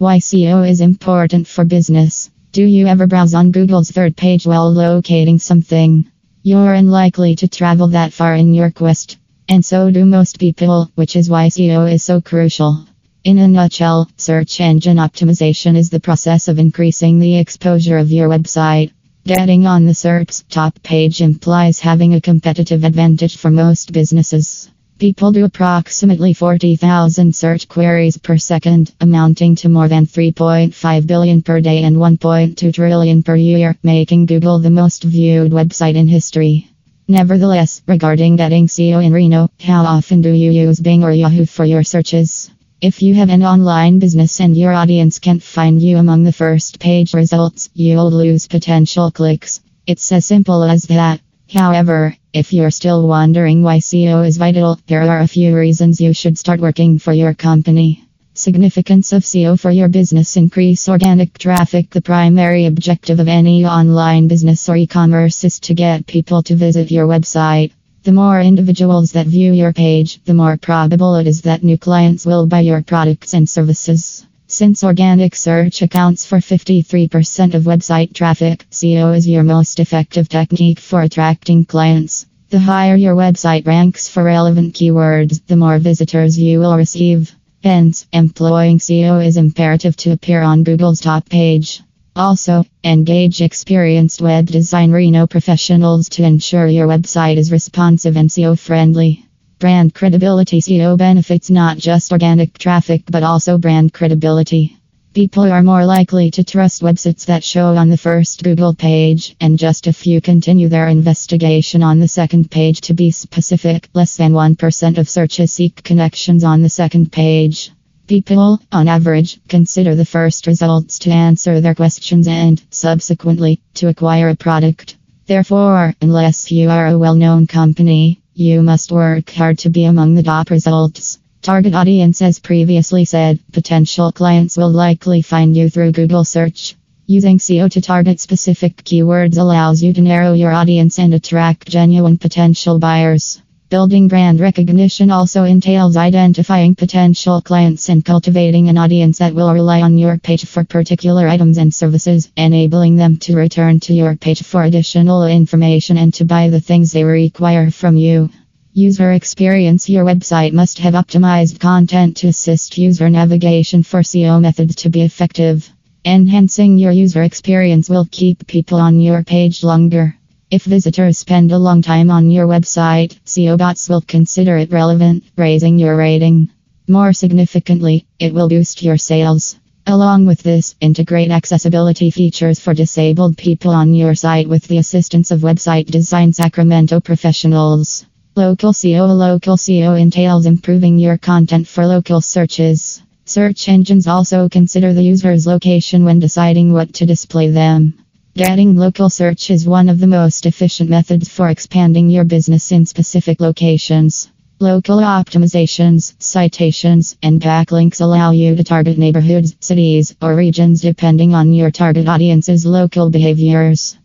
SEO is important for business. Do you ever browse on Google's third page while locating something? You're unlikely to travel that far in your quest. And so do most people, which is why SEO is so crucial. In a nutshell, search engine optimization is the process of increasing the exposure of your website. Getting on the SERP's top page implies having a competitive advantage for most businesses. People do approximately 40,000 search queries per second, amounting to more than 3.5 billion per day and 1.2 trillion per year, making Google the most viewed website in history. Nevertheless, regarding getting SEO in Reno, how often do you use Bing or Yahoo for your searches? If you have an online business and your audience can't find you among the first page results, you'll lose potential clicks. It's as simple as that. However, if you're still wondering why SEO is vital, there are a few reasons you should start working for your company. Significance of SEO for your business increase organic traffic. The primary objective of any online business or e commerce is to get people to visit your website. The more individuals that view your page, the more probable it is that new clients will buy your products and services. Since organic search accounts for 53% of website traffic, SEO is your most effective technique for attracting clients. The higher your website ranks for relevant keywords, the more visitors you will receive. Hence, employing SEO is imperative to appear on Google's top page. Also, engage experienced web design Reno professionals to ensure your website is responsive and SEO friendly. Brand credibility SEO benefits not just organic traffic but also brand credibility. People are more likely to trust websites that show on the first Google page, and just a few continue their investigation on the second page to be specific, less than 1% of searches seek connections on the second page. People, on average, consider the first results to answer their questions and, subsequently, to acquire a product. Therefore, unless you are a well known company, you must work hard to be among the top results. Target audience, as previously said, potential clients will likely find you through Google search. Using SEO to target specific keywords allows you to narrow your audience and attract genuine potential buyers. Building brand recognition also entails identifying potential clients and cultivating an audience that will rely on your page for particular items and services, enabling them to return to your page for additional information and to buy the things they require from you. User experience Your website must have optimized content to assist user navigation for SEO methods to be effective. Enhancing your user experience will keep people on your page longer. If visitors spend a long time on your website, SEO bots will consider it relevant, raising your rating. More significantly, it will boost your sales. Along with this, integrate accessibility features for disabled people on your site with the assistance of website design Sacramento professionals. Local SEO Local SEO entails improving your content for local searches. Search engines also consider the user's location when deciding what to display them. Getting local search is one of the most efficient methods for expanding your business in specific locations. Local optimizations, citations, and backlinks allow you to target neighborhoods, cities, or regions depending on your target audience's local behaviors.